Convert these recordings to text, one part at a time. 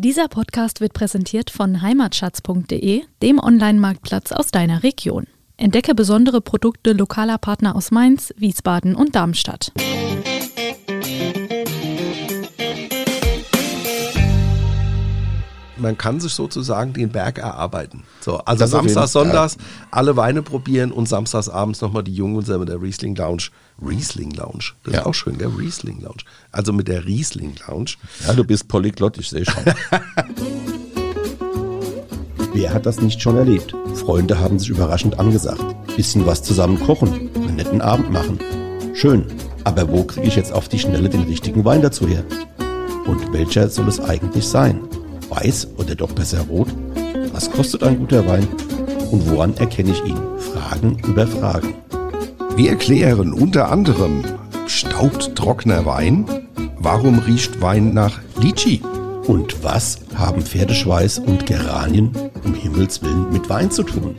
Dieser Podcast wird präsentiert von heimatschatz.de, dem Online-Marktplatz aus deiner Region. Entdecke besondere Produkte lokaler Partner aus Mainz, Wiesbaden und Darmstadt. Man kann sich sozusagen den Berg erarbeiten. So, also Samstags, Sonntags alle Weine probieren und samstags abends nochmal die Jungen mit der Riesling Lounge. Riesling Lounge, das ja. ist auch schön, der Riesling Lounge. Also mit der Riesling Lounge. Ja, du bist polyglott, ich sehe schon. Wer hat das nicht schon erlebt? Freunde haben sich überraschend angesagt. Bisschen was zusammen kochen, einen netten Abend machen. Schön, aber wo kriege ich jetzt auf die Schnelle den richtigen Wein dazu her? Und welcher soll es eigentlich sein? Weiß oder doch besser rot? Was kostet ein guter Wein? Und woran erkenne ich ihn? Fragen über Fragen. Wir erklären unter anderem, staubt trockener Wein? Warum riecht Wein nach Litschi? Und was haben Pferdeschweiß und Geranien um Himmels Willen mit Wein zu tun?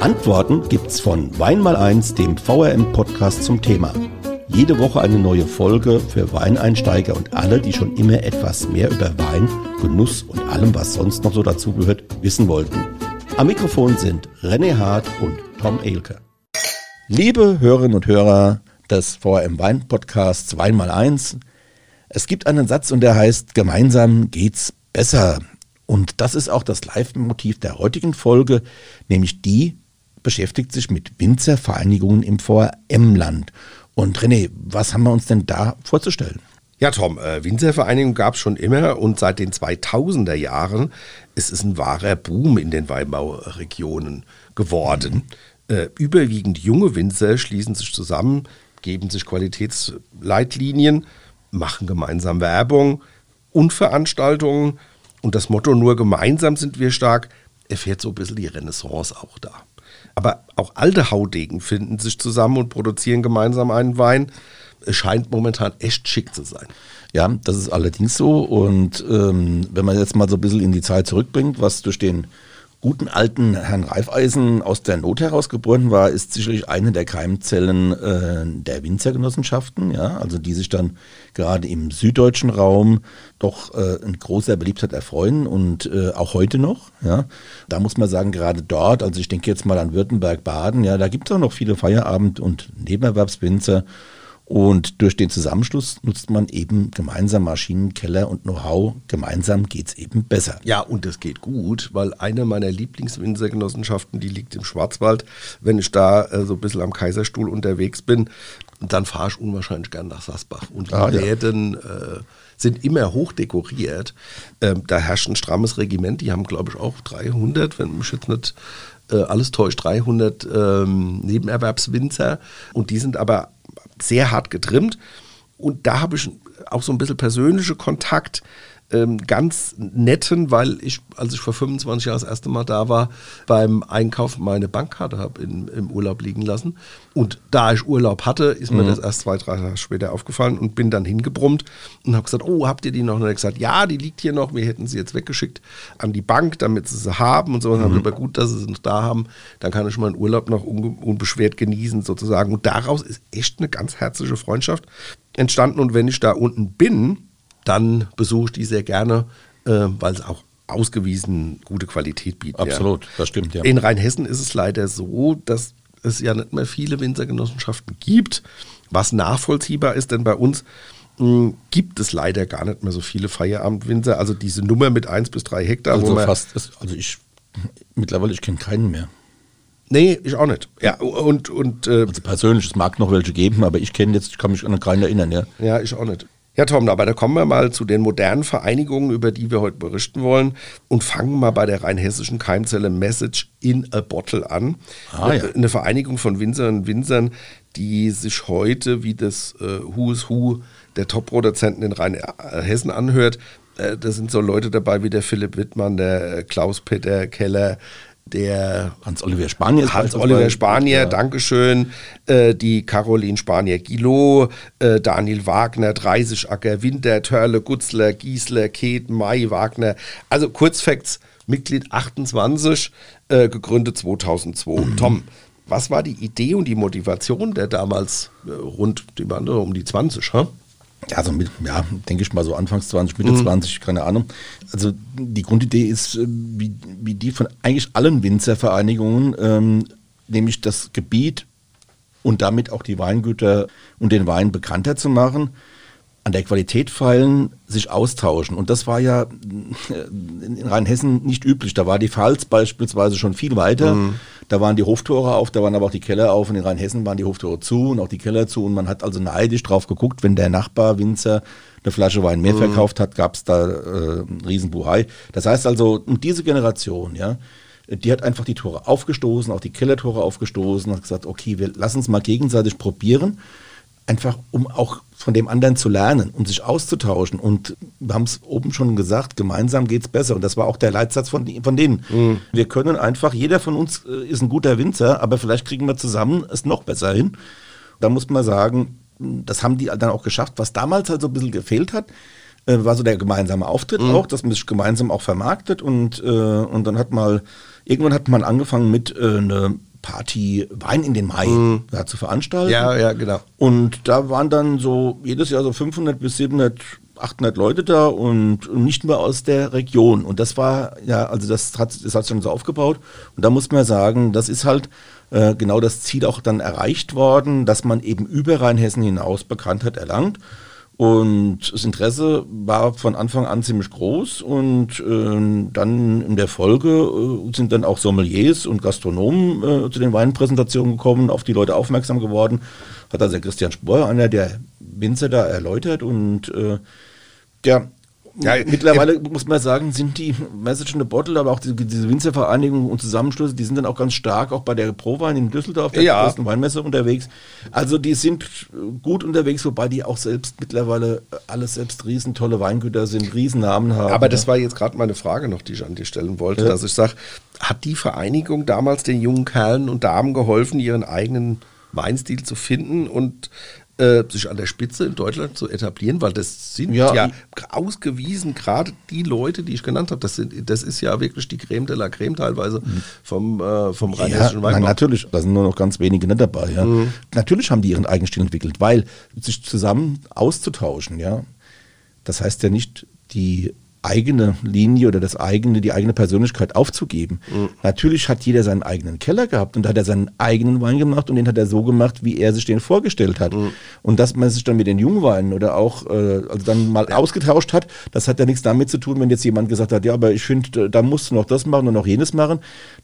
Antworten gibt's von Wein mal eins, dem VRM-Podcast zum Thema. Jede Woche eine neue Folge für Weineinsteiger und alle, die schon immer etwas mehr über Wein, Genuss und allem, was sonst noch so dazugehört, wissen wollten. Am Mikrofon sind René Hart und Tom Elke. Liebe Hörerinnen und Hörer des VRM Wein Podcasts Wein mal eins, es gibt einen Satz und der heißt, gemeinsam geht's besser. Und das ist auch das Live-Motiv der heutigen Folge, nämlich die beschäftigt sich mit Winzervereinigungen im VRM-Land. Und René, was haben wir uns denn da vorzustellen? Ja, Tom, äh, Winzervereinigung gab es schon immer und seit den 2000er Jahren ist es ein wahrer Boom in den Weinbauregionen geworden. Mhm. Äh, überwiegend junge Winzer schließen sich zusammen, geben sich Qualitätsleitlinien, machen gemeinsam Werbung und Veranstaltungen und das Motto nur gemeinsam sind wir stark erfährt so ein bisschen die Renaissance auch da. Aber auch alte Haudegen finden sich zusammen und produzieren gemeinsam einen Wein. Es scheint momentan echt schick zu sein. Ja, das ist allerdings so. Und ähm, wenn man jetzt mal so ein bisschen in die Zeit zurückbringt, was durch den guten alten Herrn Reifeisen aus der Not herausgeboren war, ist sicherlich eine der Keimzellen äh, der Winzergenossenschaften, ja, also die sich dann gerade im süddeutschen Raum doch äh, in großer Beliebtheit erfreuen und äh, auch heute noch, ja. Da muss man sagen, gerade dort, also ich denke jetzt mal an Württemberg, Baden, ja, da gibt es auch noch viele Feierabend- und Nebenerwerbswinzer und durch den Zusammenschluss nutzt man eben gemeinsam Maschinenkeller und Know-how. Gemeinsam geht es eben besser. Ja, und es geht gut, weil eine meiner Lieblingswinzergenossenschaften, die liegt im Schwarzwald. Wenn ich da äh, so ein bisschen am Kaiserstuhl unterwegs bin, dann fahre ich unwahrscheinlich gern nach Sassbach. Und die ah, Läden äh, sind immer hoch dekoriert. Ähm, da herrscht ein strammes Regiment, die haben, glaube ich, auch 300, wenn mich jetzt nicht äh, alles täuscht, 300 ähm, Nebenerwerbswinzer. Und die sind aber sehr hart getrimmt. Und da habe ich auch so ein bisschen persönliche Kontakt ähm, ganz netten, weil ich, als ich vor 25 Jahren das erste Mal da war, beim Einkauf meine Bankkarte habe im Urlaub liegen lassen. Und da ich Urlaub hatte, ist mir mhm. das erst zwei, drei Tage später aufgefallen und bin dann hingebrummt und habe gesagt, oh, habt ihr die noch? Und er hat gesagt, ja, die liegt hier noch, wir hätten sie jetzt weggeschickt an die Bank, damit sie sie haben und so. Und mhm. aber gut, dass sie sie noch da haben, dann kann ich meinen Urlaub noch unbeschwert genießen sozusagen. Und daraus ist echt eine ganz herzliche Freundschaft entstanden. Und wenn ich da unten bin, dann besuche ich die sehr gerne, äh, weil es auch ausgewiesen gute Qualität bietet. Absolut, ja. das stimmt, ja. In Rheinhessen ist es leider so, dass es ja nicht mehr viele Winzergenossenschaften gibt, was nachvollziehbar ist, denn bei uns mh, hm, gibt es leider gar nicht mehr so viele Feierabendwinzer. Also diese Nummer mit 1 bis 3 Hektar. Also fast, also ich, mittlerweile, ich kenne keinen mehr. Nee, ich auch nicht. Ja, und, und äh, also persönlich, es mag noch welche geben, aber ich kenne jetzt, ich kann mich an keinen erinnern, ja. Ja, ich auch nicht. Ja, Tom, aber da kommen wir mal zu den modernen Vereinigungen, über die wir heute berichten wollen und fangen mal bei der rheinhessischen Keimzelle Message in a Bottle an. Ah, ja. Eine Vereinigung von Winzern und Winzern, die sich heute wie das äh, Who is Who der Top-Produzenten in Rheinhessen anhört. Äh, da sind so Leute dabei wie der Philipp Wittmann, der Klaus-Peter Keller, der Hans-Oliver Spanier. Hans-Oliver Spanier, ja. Dankeschön. Äh, die Caroline Spanier-Gillot, äh, Daniel Wagner, Dreisigacker, Winter, Törle, Gutzler, Giesler, Ket, Mai, Wagner. Also Kurzfacts, Mitglied 28, äh, gegründet 2002. Mhm. Tom, was war die Idee und die Motivation der damals äh, rund, die waren um die 20, ha? Ja, so mit, ja, denke ich mal so Anfangs 20, Mitte mhm. 20, keine Ahnung. Also die Grundidee ist, äh, wie, wie die von eigentlich allen Winzervereinigungen, ähm, nämlich das Gebiet und damit auch die Weingüter und den Wein bekannter zu machen an der Qualität feilen, sich austauschen. Und das war ja äh, in Rheinhessen nicht üblich. Da war die Pfalz beispielsweise schon viel weiter. Mhm. Da waren die Hoftore auf, da waren aber auch die Keller auf. Und in Rheinhessen waren die Hoftore zu und auch die Keller zu. Und man hat also neidisch drauf geguckt, wenn der Nachbar Winzer eine Flasche Wein mehr mhm. verkauft hat, gab es da äh, Riesenbuhai. Das heißt also, diese Generation, ja, die hat einfach die Tore aufgestoßen, auch die Kellertore aufgestoßen, hat gesagt, okay, wir lassen uns mal gegenseitig probieren einfach um auch von dem anderen zu lernen und sich auszutauschen. Und wir haben es oben schon gesagt, gemeinsam geht es besser. Und das war auch der Leitsatz von, von denen. Mhm. Wir können einfach, jeder von uns äh, ist ein guter Winzer, aber vielleicht kriegen wir zusammen es noch besser hin. Da muss man sagen, das haben die dann auch geschafft. Was damals halt so ein bisschen gefehlt hat, äh, war so der gemeinsame Auftritt mhm. auch, dass man sich gemeinsam auch vermarktet und, äh, und dann hat mal, irgendwann hat man angefangen mit äh, eine Party Wein in den Mai mhm. da zu veranstalten. Ja, ja, genau. Und da waren dann so jedes Jahr so 500 bis 700 800 Leute da und nicht nur aus der Region. Und das war, ja, also das hat, das hat sich dann so aufgebaut. Und da muss man sagen, das ist halt äh, genau das Ziel auch dann erreicht worden, dass man eben über Rheinhessen hinaus Bekanntheit erlangt. Und das Interesse war von Anfang an ziemlich groß und äh, dann in der Folge äh, sind dann auch Sommeliers und Gastronomen äh, zu den Weinpräsentationen gekommen, auf die Leute aufmerksam geworden. Hat also der Christian Spohr, einer der Winzer, da erläutert und äh, der ja, Mittlerweile muss man sagen, sind die Message in the Bottle, aber auch die, diese Winzervereinigungen und Zusammenschlüsse, die sind dann auch ganz stark auch bei der Prowein in Düsseldorf, der ja. größten Weinmesse unterwegs. Also die sind gut unterwegs, wobei die auch selbst mittlerweile alles selbst riesen tolle Weingüter sind, Riesennamen haben. Aber das war jetzt gerade meine Frage noch, die ich an dir stellen wollte, ja. dass ich sage, hat die Vereinigung damals den jungen Kerlen und Damen geholfen, ihren eigenen Weinstil zu finden und äh, sich an der Spitze in Deutschland zu etablieren, weil das sind ja, ja ausgewiesen, gerade die Leute, die ich genannt habe, das, sind, das ist ja wirklich die Creme de la Creme teilweise mhm. vom, äh, vom rheinhessischen ja, Weinbau. Natürlich, da sind nur noch ganz wenige nicht dabei. Ja. Mhm. Natürlich haben die ihren eigenen Stil entwickelt, weil sich zusammen auszutauschen, ja, das heißt ja nicht, die eigene Linie oder das eigene, die eigene Persönlichkeit aufzugeben. Mhm. Natürlich hat jeder seinen eigenen Keller gehabt und da hat er seinen eigenen Wein gemacht und den hat er so gemacht, wie er sich den vorgestellt hat. Mhm. Und dass man sich dann mit den Jungweinen oder auch äh, also dann mal ausgetauscht hat, das hat ja nichts damit zu tun, wenn jetzt jemand gesagt hat, ja, aber ich finde, da musst du noch das machen und noch jenes machen.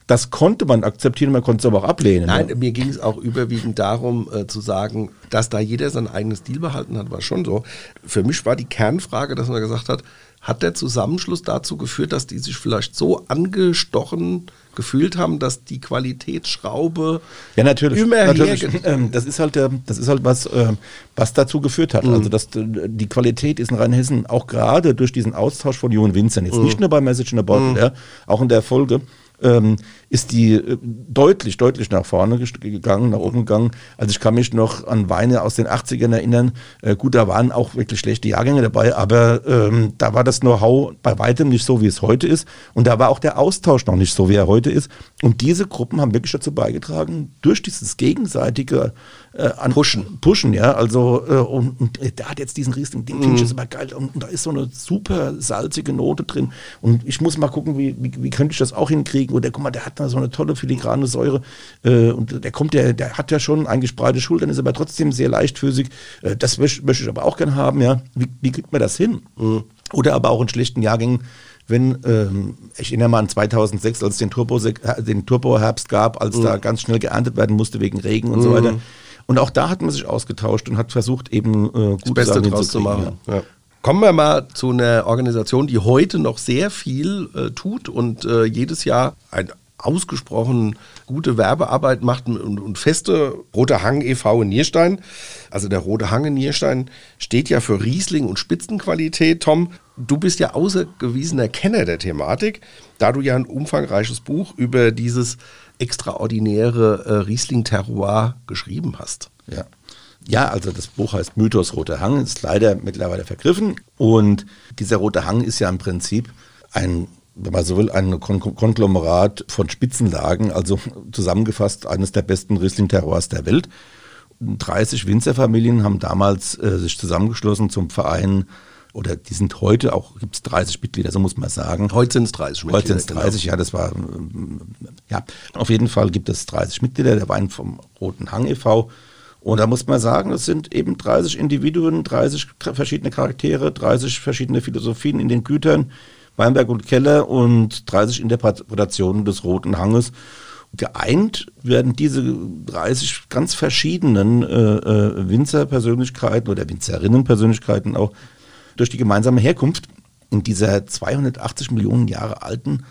Das konnte man akzeptieren, man konnte es aber auch ablehnen. Nein, ne? mir ging es auch überwiegend darum äh, zu sagen, dass da jeder sein eigenes Stil behalten hat, war schon so. Für mich war die Kernfrage, dass man gesagt hat, hat der Zusammenschluss dazu geführt, dass die sich vielleicht so angestochen gefühlt haben, dass die Qualitätsschraube ja natürlich, immer natürlich. Ähm, das ist halt das ist halt was äh, was dazu geführt hat. Mhm. Also dass die Qualität ist in Rheinhessen auch gerade durch diesen Austausch von jungen Winzern jetzt mhm. nicht nur bei Message in the Bottle, mhm. ja, auch in der Folge ähm, ist die äh, deutlich, deutlich nach vorne gegangen, nach oben gegangen. Also ich kann mich noch an Weine aus den 80ern erinnern. Äh, gut, da waren auch wirklich schlechte Jahrgänge dabei, aber ähm, da war das Know-how bei weitem nicht so, wie es heute ist. Und da war auch der Austausch noch nicht so, wie er heute ist. Und diese Gruppen haben wirklich dazu beigetragen, durch dieses gegenseitige äh, an pushen. Pushen, ja. Also, äh, und, und der hat jetzt diesen riesigen Ding, finde ich, ist aber geil. Und, und, da ist so eine super salzige Note drin. Und ich muss mal gucken, wie, wie, wie könnte ich das auch hinkriegen. Oder guck mal, der hat da so eine tolle filigrane Säure. Äh, und der kommt, der, der hat ja schon eigentlich breite Schultern, ist aber trotzdem sehr leichtfüßig. Äh, das möchte, ich aber auch gerne haben, ja. Wie, wie kriegt man das hin? Mhm. Oder aber auch in schlechten Jahrgängen wenn, ähm, ich erinnere mal an 2006, als es den, Turbo, den Turbo-Herbst gab, als mhm. da ganz schnell geerntet werden musste wegen Regen und mhm. so weiter. Und auch da hat man sich ausgetauscht und hat versucht, eben äh, gute das Beste draus zu machen. Ja. Ja. Kommen wir mal zu einer Organisation, die heute noch sehr viel äh, tut und äh, jedes Jahr ein ausgesprochen gute Werbearbeit macht und, und, feste Rote Hang e.V. in Nierstein. Also der Rote Hang in Nierstein steht ja für Riesling und Spitzenqualität. Tom, du bist ja außergewiesener Kenner der Thematik, da du ja ein umfangreiches Buch über dieses extraordinäre äh, Riesling-Terroir geschrieben hast. Ja. Ja, also das Buch heißt Mythos Roter Hang, ist leider mittlerweile vergriffen. Und dieser Rote Hang ist ja im Prinzip ein, wenn man so will, ein Kon Konglomerat von Spitzenlagen, also zusammengefasst eines der besten Riesling-Terroirs der Welt. 30 Winzerfamilien haben damals äh, sich zusammengeschlossen zum Verein oder die sind heute auch, gibt es 30 Mitglieder, so muss man sagen. Heute sind es 30 Mitglieder. Heute sind es 30, genau. ja, das war, ja, auf jeden Fall gibt es 30 Mitglieder, der Wein vom Roten Hang e.V. Und da muss man sagen, es sind eben 30 Individuen, 30 verschiedene Charaktere, 30 verschiedene Philosophien in den Gütern, Weinberg und Keller und 30 Interpretationen des Roten Hanges. Geeint werden diese 30 ganz verschiedenen äh, äh, Winzerpersönlichkeiten oder Winzerinnenpersönlichkeiten auch durch die gemeinsame Herkunft in dieser 280 Millionen Jahre alten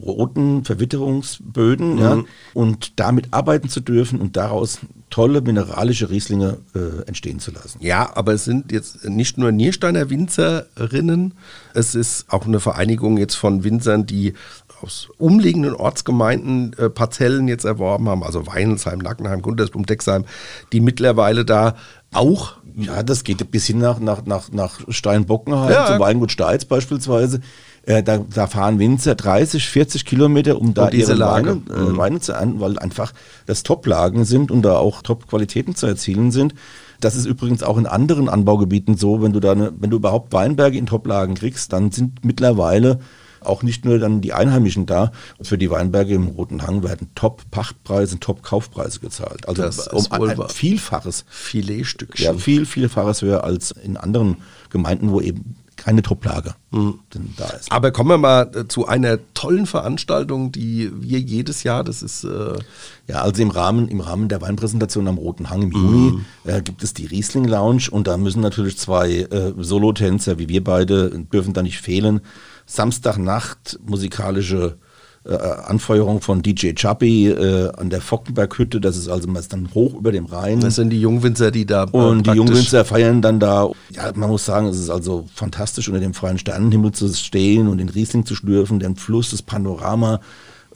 roten Verwitterungsböden mhm. ja, und damit arbeiten zu dürfen und daraus tolle mineralische Rieslinge äh, entstehen zu lassen. Ja, aber es sind jetzt nicht nur Niersteiner Winzerinnen, es ist auch eine Vereinigung jetzt von Winzern, die aus umliegenden Ortsgemeinden äh, Parzellen jetzt erworben haben, also Weinelsheim, Nackenheim, Guntersblum, Dexheim, die mittlerweile da auch ja, das geht bis hin nach, nach, nach, nach Steinbockenheim, ja. zum Weingut Steiz beispielsweise. Äh, da, da, fahren Winzer 30, 40 Kilometer, um da diese ihre Weine, äh, mhm. Weine zu ernten, weil einfach das Top-Lagen sind und da auch Top-Qualitäten zu erzielen sind. Das ist übrigens auch in anderen Anbaugebieten so, wenn du da eine, wenn du überhaupt Weinberge in Top-Lagen kriegst, dann sind mittlerweile auch nicht nur dann die Einheimischen da. Für die Weinberge im Roten Hang werden Top-Pachtpreise, Top-Kaufpreise gezahlt. Also das um ein, Vielfaches. Filetstückchen. Ja, viel, Vielfaches höher als in anderen Gemeinden, wo eben keine Toplage mhm. da ist. Aber kommen wir mal äh, zu einer tollen Veranstaltung, die wir jedes Jahr, das ist äh ja also im Rahmen im Rahmen der Weinpräsentation am Roten Hang im Juni mhm. äh, gibt es die Riesling Lounge und da müssen natürlich zwei äh, Solotänzer wie wir beide dürfen da nicht fehlen. Samstagnacht musikalische äh, Anfeuerung von DJ Chubby äh, an der Fockenberghütte. Das ist also meist dann hoch über dem Rhein. Das sind die Jungwinzer, die da. Und die Jungwinzer feiern dann da. Ja, man muss sagen, es ist also fantastisch, unter dem freien Sternenhimmel zu stehen und den Riesling zu schlürfen, den Fluss, das Panorama.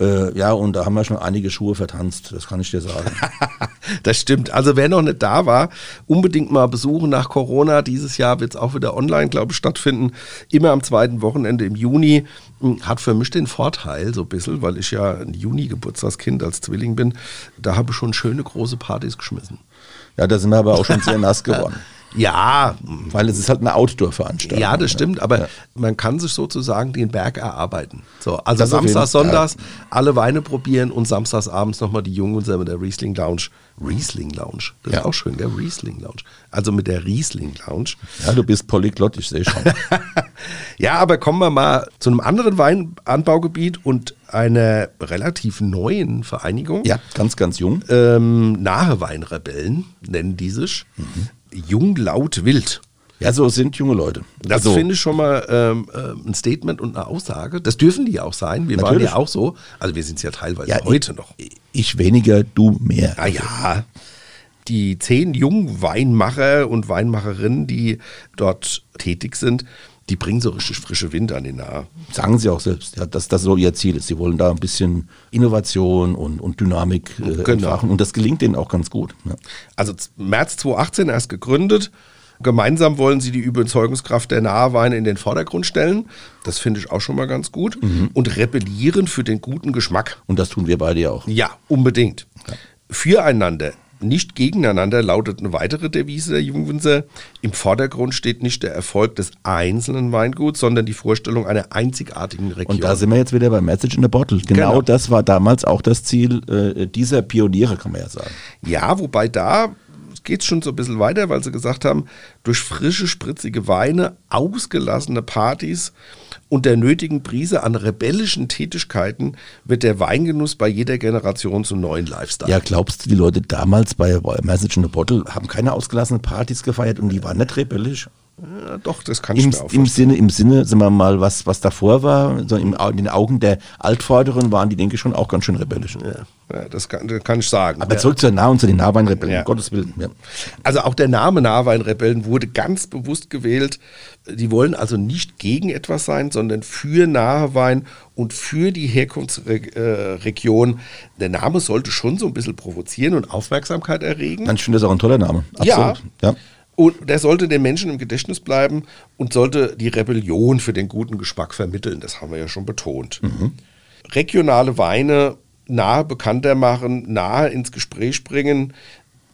Äh, ja, und da haben wir schon einige Schuhe vertanzt, das kann ich dir sagen. das stimmt. Also wer noch nicht da war, unbedingt mal besuchen nach Corona. Dieses Jahr wird es auch wieder online, glaube ich, stattfinden. Immer am zweiten Wochenende im Juni. Hm, hat für mich den Vorteil, so ein bisschen, weil ich ja ein Juni-Geburtstagskind als Zwilling bin. Da habe ich schon schöne große Partys geschmissen. Ja, da sind wir aber auch schon sehr nass geworden. Ja. Weil es ist halt eine Outdoor-Veranstaltung. Ja, das stimmt, aber ja. man kann sich sozusagen den Berg erarbeiten. So, also Samstags, Sonntags ja. alle Weine probieren und samstags abends nochmal die Jungen mit der Riesling Lounge. Riesling Lounge, das ja. ist auch schön, der Riesling Lounge. Also mit der Riesling Lounge. Ja, du bist polyglott, ich sehe schon. ja, aber kommen wir mal zu einem anderen Weinanbaugebiet und einer relativ neuen Vereinigung. Ja, ganz, ganz jung. Ähm, Nahe Weinrebellen nennen die sich. Mhm jung, laut, wild. Ja, so sind junge Leute. Das also, finde ich schon mal ähm, äh, ein Statement und eine Aussage. Das dürfen die auch sein. Wir natürlich. waren ja auch so. Also wir sind es ja teilweise ja, heute ich, noch. Ich weniger, du mehr. Ah ja. Die zehn jungen Weinmacher und Weinmacherinnen, die dort tätig sind, die bringen so richtig frische Wind an den Nahe. Sagen sie auch selbst, ja, dass das so ihr Ziel ist. Sie wollen da ein bisschen Innovation und, und Dynamik äh, genau. entfachen und das gelingt ihnen auch ganz gut. Ja. Also März 2018 erst gegründet. Gemeinsam wollen sie die Überzeugungskraft der Naheweine in den Vordergrund stellen. Das finde ich auch schon mal ganz gut. Mhm. Und rebellieren für den guten Geschmack. Und das tun wir beide ja auch. Ja, unbedingt. Ja. Füreinander nicht gegeneinander lautet eine weitere Devise der Jungwinzer. Im Vordergrund steht nicht der Erfolg des einzelnen Weinguts, sondern die Vorstellung einer einzigartigen Region. Und da sind wir jetzt wieder bei Message in the Bottle. Genau, genau. das war damals auch das Ziel äh, dieser Pioniere, kann man ja sagen. Ja, wobei da geht es schon so ein bisschen weiter, weil sie gesagt haben, durch frische, spritzige Weine, ausgelassene Partys und der nötigen Prise an rebellischen Tätigkeiten wird der Weingenuss bei jeder Generation zum neuen Lifestyle. Ja, glaubst du, die Leute damals bei Message in the Bottle haben keine ausgelassenen Partys gefeiert und die waren nicht rebellisch? Ja, doch, das kann Im, ich mir auch im Sinne, Im Sinne, sagen wir mal, was, was davor war, so im, in den Augen der Altvorderen waren die, denke ich, schon auch ganz schön rebellisch. Ja, ja das, kann, das, kann, ich sagen. Aber zurück zur Nah- und zu den Nahweinrebellen, ja. um Gottes Willen. Also auch der Name Nahweinrebellen wurde ganz bewusst gewählt. Die wollen also nicht gegen etwas sein, sondern für Nahewein und für die Herkunftsregion. Der Name sollte schon so ein bisschen provozieren und Aufmerksamkeit erregen. Dann finde das auch ein toller Name. Absolut. Ja. Und der sollte den Menschen im Gedächtnis bleiben und sollte die Rebellion für den guten Geschmack vermitteln. Das haben wir ja schon betont. Mhm. Regionale Weine nahe bekannter machen, nahe ins Gespräch bringen.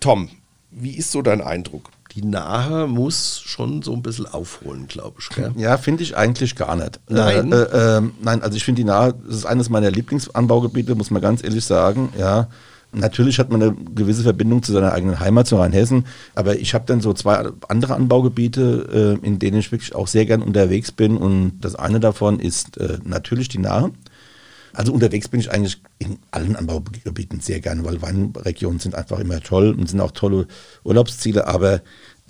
Tom, wie ist so dein Eindruck? Die Nahe muss schon so ein bisschen aufholen, glaube ich. Gell? Ja, finde ich eigentlich gar nicht. Nein. Äh, äh, äh, nein, also ich finde die Nahe, das ist eines meiner Lieblingsanbaugebiete, muss man ganz ehrlich sagen. Ja, Natürlich hat man eine gewisse Verbindung zu seiner eigenen Heimat, zu Rheinhessen, aber ich habe dann so zwei andere Anbaugebiete, äh, in denen ich wirklich auch sehr gern unterwegs bin und das eine davon ist äh, natürlich die Nahe. Also unterwegs bin ich eigentlich in allen Anbaugebieten sehr gerne, weil Weinregionen sind einfach immer toll und sind auch tolle Urlaubsziele, aber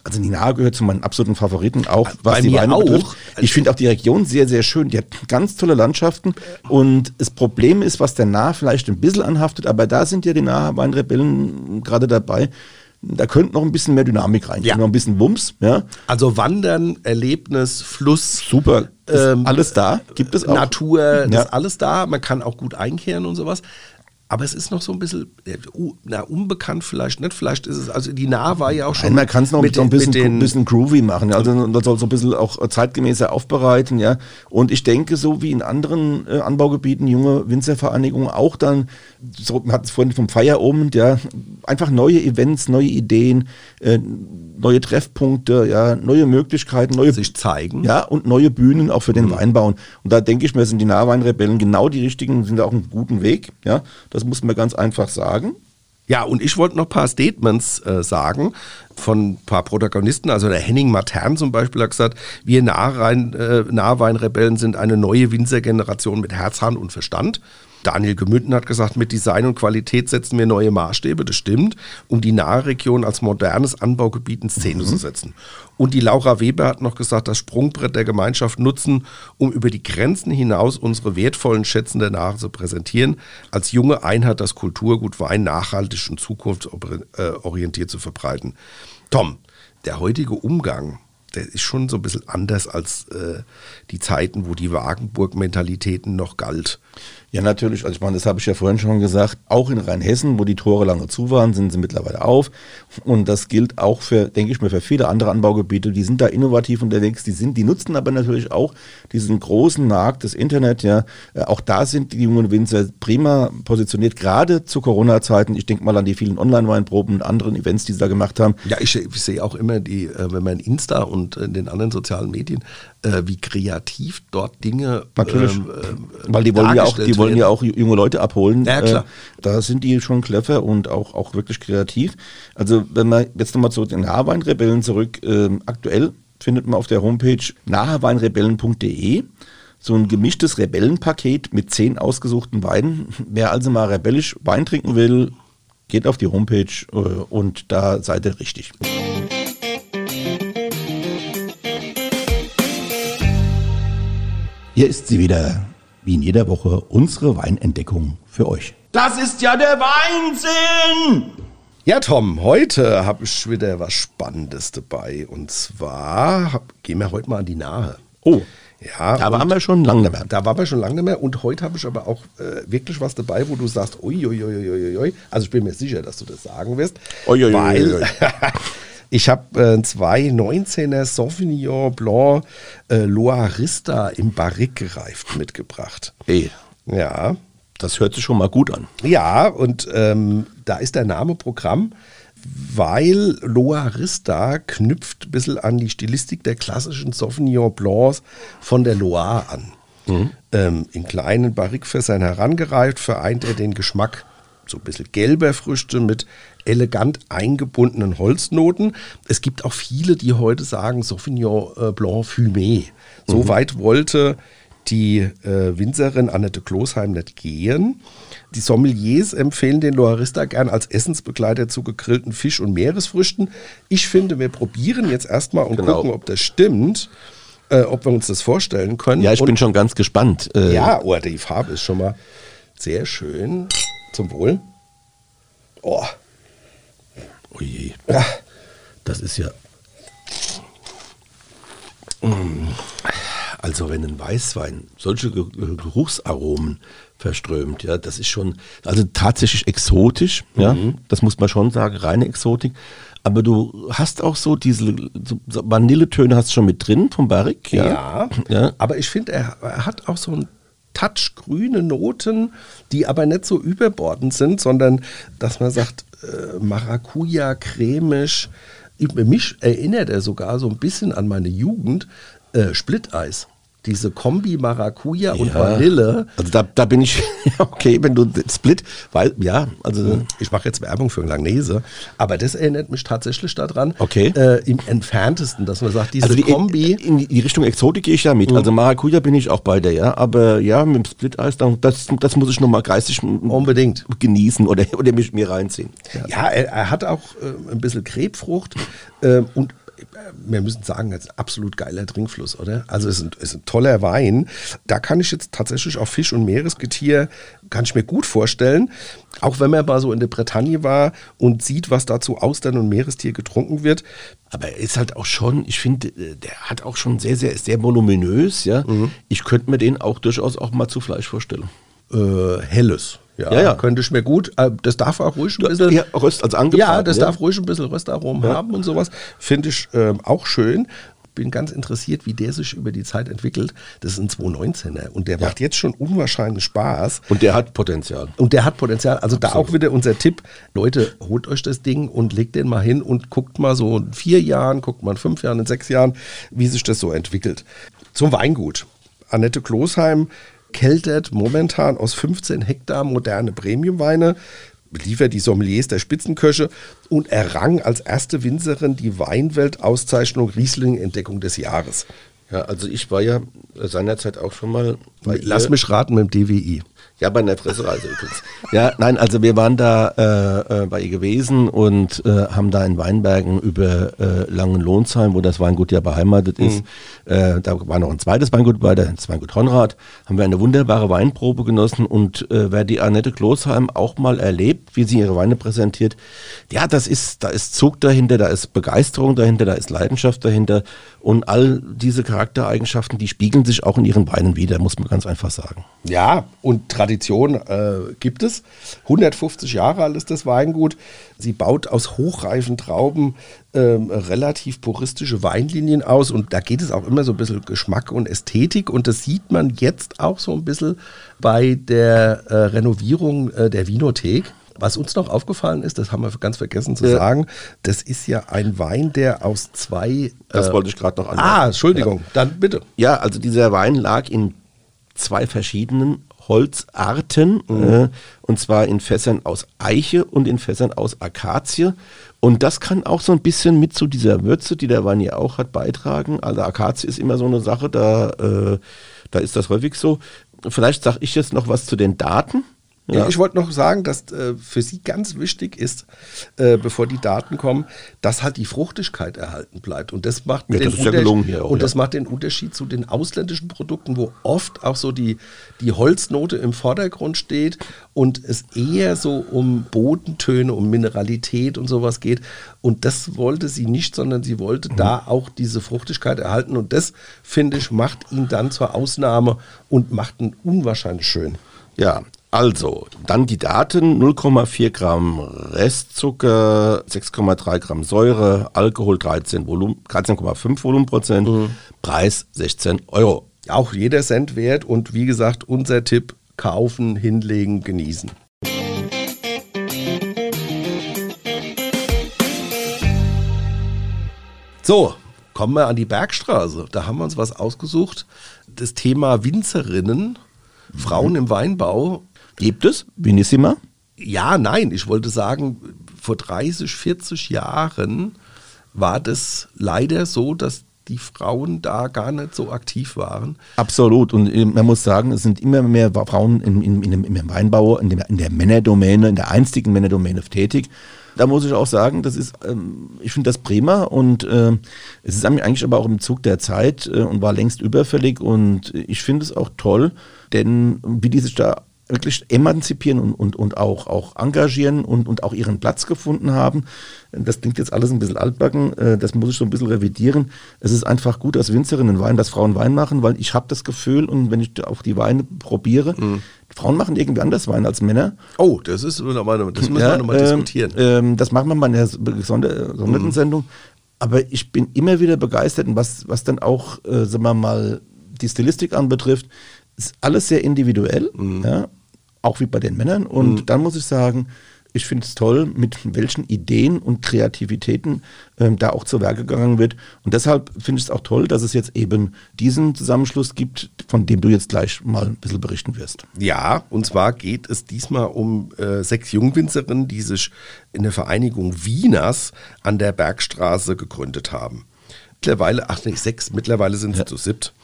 also die Nahe gehört zu meinen absoluten Favoriten, auch was Bei die mir Weine auch. betrifft. Ich finde auch die Region sehr, sehr schön. Die hat ganz tolle Landschaften. Und das Problem ist, was der Nahe vielleicht ein bisschen anhaftet, aber da sind ja die Nahe Weinrebellen gerade dabei. Da könnte noch ein bisschen mehr Dynamik rein, Ja. noch ein bisschen Wumms. Ja. Also Wandern, Erlebnis, Fluss, Super. Ähm, alles da. Gibt es auch. Natur, das Ja. ist alles da. Man kann auch gut einkehren und sowas. Aber es ist noch so ein bisschen, äh, na, unbekannt vielleicht nicht. Vielleicht ist es, also die Nahe war ja auch schon. Nein, man kann es noch mit so ein bisschen, den, bisschen groovy machen. Also das soll so ein bisschen auch zeitgemäßer aufbereiten, ja. Und ich denke, so wie in anderen äh, Anbaugebieten, junge Winzervereinigungen auch dann, so, man hat es vorhin vom Feierabend, ja, einfach neue Events, neue Ideen, äh, neue Treffpunkte, ja, neue Möglichkeiten, neue sich zeigen. ja, und neue Bühnen auch für den Weinbau. Und da denke ich mir, sind die Nahweinrebellen genau die richtigen, sind da auch einen guten Weg. Ja, das muss man ganz einfach sagen. Ja, und ich wollte noch ein paar Statements äh, sagen von ein paar Protagonisten. Also der Henning Matern zum Beispiel hat gesagt, wir Nahwein, äh, Nahweinrebellen sind eine neue Winzergeneration mit Herz, Hand und Verstand. Daniel Gemünden hat gesagt, mit Design und Qualität setzen wir neue Maßstäbe, das stimmt, um die Nahregion als modernes Anbaugebiet in Szene zu setzen. Und die Laura Weber hat noch gesagt, das Sprungbrett der Gemeinschaft nutzen, um über die Grenzen hinaus unsere wertvollen Schätzen der Nahe zu präsentieren, als junge Einheit das Kulturgut Wein nachhaltig und zukunftsorientiert zu verbreiten. Tom, der heutige Umgang, der ist schon so ein bisschen anders als äh, die Zeiten, wo die Wagenburg-Mentalitäten noch galt. Ja, natürlich. Also ich meine, das habe ich ja vorhin schon gesagt. Auch in Rheinhessen, wo die Tore lange zu waren, sind sie mittlerweile auf. Und das gilt auch für, denke ich mir, für viele andere Anbaugebiete. Die sind da innovativ unterwegs. Die sind, die nutzen aber natürlich auch diesen großen Markt, das Internet. Ja, Äh, auch da sind die jungen Winzer prima positioniert, gerade zu Corona-Zeiten. Ich denke mal an die vielen Online-Weinproben und anderen Events, die sie da gemacht haben. Ja, ich, ich sehe auch immer die, äh, wenn man in Insta und in den anderen sozialen Medien, äh, wie kreativ dort Dinge Natürlich. ähm, ähm, Weil die wollen ja auch, die wollen werden. ja auch junge Leute abholen. Ja, klar. Äh, da sind die schon clever und auch, auch wirklich kreativ. Also wenn man jetzt nochmal zu den Nahweinrebellen zurück, ähm, aktuell findet man auf der Homepage nahweinrebellen.de so ein gemischtes Rebellenpaket mit zehn ausgesuchten Weinen. Wer also mal rebellisch Wein trinken will, geht auf die Homepage äh, und da seid ihr richtig. Hier ist sie wieder, wie in jeder Woche, unsere Weinentdeckung für euch. Das ist ja der Weinsinn! Ja, Tom, heute habe ich wieder was Spannendes dabei. Und zwar hab, gehen wir heute mal an die Nahe. Oh, Ja, da waren wir schon lange nicht mehr. da waren wir schon lange nicht mehr. Und heute habe ich aber auch äh, wirklich was dabei, wo du sagst, uiuiuiui. Also ich bin mir sicher, dass du das sagen wirst. Ui, ui, ui, weil. ich habe äh, zwei 19er Sauvignon Blanc äh, Loarista im Barrique gereift mitgebracht. Ey, Ja, das hört sich schon mal gut an. Ja, und ähm, da ist der Name Programm, weil Loarista knüpft ein bisschen an die Stilistik der klassischen Sauvignon Blancs von der Loire an. Ähm, in kleinen Barrikfässern herangereift, vereint er den Geschmack so ein bisschen gelber Früchte mit elegant eingebundenen Holznoten. Es gibt auch viele, die heute sagen Sauvignon äh, Blanc Fumé. So weit wollte die äh, Winzerin Annette Klosheim nicht gehen. Die Sommeliers empfehlen den Loarista gern als Essensbegleiter zu gegrillten Fisch- und Meeresfrüchten. Ich finde, wir probieren jetzt erstmal und Genau. gucken, ob das stimmt, äh, ob wir uns das vorstellen können. Ja, ich und bin schon ganz gespannt. Äh, ja, oh, die Farbe ist schon mal sehr schön. Zum Wohl. Oh, Oh je, das ist ja. Also wenn ein Weißwein solche Ge- Ge- Geruchsaromen verströmt, ja, das ist schon, also tatsächlich exotisch, ja, das muss man schon sagen, reine Exotik. Aber du hast auch so diese so Vanilletöne hast du schon mit drin vom Barrique, ja. Ja, Ja. aber ich finde, er, er hat auch so einen Touch grüne Noten, die aber nicht so überbordend sind, sondern dass man sagt, äh, Maracuja, cremisch. Mich erinnert er sogar so ein bisschen an meine Jugend. Äh, Splitteis diese Kombi Maracuja und Vanille. Also da, da bin ich, okay, wenn du Split, weil, ja, also. Ich mache jetzt Werbung für Langnese, aber das erinnert mich tatsächlich daran. Okay. Äh, Im entferntesten, dass man sagt, diese also die, Kombi. In, in die Richtung Exotik gehe ich da mit. Mhm. Also Maracuja bin ich auch bei der, ja. Aber ja, mit dem Split-Eis, das, das muss ich nochmal geistig unbedingt genießen oder, oder mich mir reinziehen. Ja, ja er, er, hat auch äh, ein bisschen Krebfrucht äh, und wir müssen sagen, das ist ein absolut geiler Trinkfluss, oder? Also es ist, ein, es ist ein toller Wein. Da kann ich jetzt tatsächlich auch Fisch und Meeresgetier, kann ich mir gut vorstellen. Auch wenn man mal so in der Bretagne war und sieht, was da zu Austern und Meerestier getrunken wird. Aber er ist halt auch schon, ich finde, der hat auch schon sehr, sehr, sehr voluminös, ja. Mhm. Ich könnte mir den auch durchaus auch mal zu Fleisch vorstellen. Äh, helles. Ja, ja, ja, könnte ich mir gut. Äh, das darf auch ruhig ein bisschen. Ja, Röst, also Ja, das ja. darf ruhig ein bisschen Röstaromen haben und sowas. Finde ich ähm, auch schön. Bin ganz interessiert, wie der sich über die Zeit entwickelt. Das ist ein 219er und der macht jetzt schon unwahrscheinlich Spaß. Und der hat Potenzial. Und der hat Potenzial. Also Absolut. da auch wieder unser Tipp: Leute, holt euch das Ding und legt den mal hin und guckt mal so in vier Jahren, guckt mal in fünf Jahren, in sechs Jahren, wie sich das so entwickelt. Zum Weingut. Annette Klosheim keltert momentan aus 15 Hektar moderne Premiumweine, liefert die Sommeliers der Spitzenköche und errang als erste Winzerin die Weinwelt-Auszeichnung Riesling-Entdeckung des Jahres. Ja, also ich war ja seinerzeit auch schon mal. Lass mich raten mit dem DWI. Ja, bei einer Pressereise übrigens. Ja, nein, also wir waren da äh, äh, bei ihr gewesen und äh, haben da in Weinbergen über äh, Langenlohnsheim, wo das Weingut ja beheimatet ist, mhm. äh, da war noch ein zweites Weingut bei, das Weingut Honrad, haben wir eine wunderbare Weinprobe genossen und äh, wer die Annette Klosheim auch mal erlebt, wie sie ihre Weine präsentiert, ja, das ist, da ist Zug dahinter, da ist Begeisterung dahinter, da ist Leidenschaft dahinter und all diese Charaktereigenschaften, die spiegeln sich auch in ihren Weinen wieder, muss man ganz einfach sagen. Ja, und Tradition äh, gibt es. 150 Jahre alt ist das Weingut. Sie baut aus hochreifen Trauben ähm, relativ puristische Weinlinien aus und da geht es auch immer so ein bisschen Geschmack und Ästhetik und das sieht man jetzt auch so ein bisschen bei der äh, Renovierung äh, der Vinothek. Was uns noch aufgefallen ist, das haben wir ganz vergessen zu ja. sagen, das ist ja ein Wein, der aus zwei. Das äh, wollte ich gerade noch anmerken. Ah, Entschuldigung, ja. dann bitte. Ja, also dieser Wein lag in zwei verschiedenen Holzarten, mhm. äh, und zwar in Fässern aus Eiche und in Fässern aus Akazie. Und das kann auch so ein bisschen mit zu dieser Würze, die der Wein ja auch hat, beitragen. Also Akazie ist immer so eine Sache, da, äh, da ist das häufig so. Vielleicht sage ich jetzt noch was zu den Daten. Ja. Ich wollte noch sagen, dass äh, für Sie ganz wichtig ist, äh, bevor die Daten kommen, dass halt die Fruchtigkeit erhalten bleibt. Und das macht, ja, den, das ja auch, und das macht den Unterschied zu den ausländischen Produkten, wo oft auch so die, die Holznote im Vordergrund steht und es eher so um Bodentöne, um Mineralität und sowas geht. Und das wollte sie nicht, sondern sie wollte mhm. da auch diese Fruchtigkeit erhalten. Und das, finde ich, macht ihn dann zur Ausnahme und macht ihn unwahrscheinlich schön. Ja, also, dann die Daten, 0,4 Gramm Restzucker, 6,3 Gramm Säure, Alkohol 13,5 Volumen, 13 Volumenprozent, mhm. Preis 16 Euro. Auch jeder Cent wert und wie gesagt, unser Tipp, kaufen, hinlegen, genießen. So, kommen wir an die Bergstraße. Da haben wir uns was ausgesucht. Das Thema Winzerinnen, Frauen mhm. im Weinbau Gibt es? Vinissima? Ja, nein, ich wollte sagen, vor 30, 40 Jahren war das leider so, dass die Frauen da gar nicht so aktiv waren. Absolut. Und äh, man muss sagen, es sind immer mehr Frauen in, in, in, im Weinbau, in, dem, in der Männerdomäne, in der einstigen Männerdomäne tätig. Da muss ich auch sagen, das ist, ähm, ich finde das prima und äh, es ist eigentlich aber auch im Zug der Zeit äh, und war längst überfällig und ich finde es auch toll, denn wie die sich da wirklich emanzipieren und, und, und auch, auch engagieren und, und auch ihren Platz gefunden haben. Das klingt jetzt alles ein bisschen altbacken, äh, das muss ich so ein bisschen revidieren. Es ist einfach gut, dass Winzerinnen Wein, dass Frauen Wein machen, weil ich habe das Gefühl und wenn ich auch die Weine probiere, mhm. Frauen machen irgendwie anders Wein als Männer. Oh, das ist das müssen ja, wir nochmal ähm, diskutieren. Ähm, das machen wir mal in der gesonderten mhm. Sendung. Aber ich bin immer wieder begeistert, was, was dann auch, äh, sagen wir mal, die Stilistik anbetrifft ist alles sehr individuell, mhm. ja, auch wie bei den Männern. Und mhm. dann muss ich sagen, ich finde es toll, mit welchen Ideen und Kreativitäten ähm, da auch zu Werke gegangen wird. Und deshalb finde ich es auch toll, dass es jetzt eben diesen Zusammenschluss gibt, von dem du jetzt gleich mal ein bisschen berichten wirst. Ja, und zwar geht es diesmal um äh, sechs Jungwinzerinnen, die sich in der Vereinigung Wieners an der Bergstraße gegründet haben. Mittlerweile, ach nee, sechs, mittlerweile sind sie ja. zu siebt.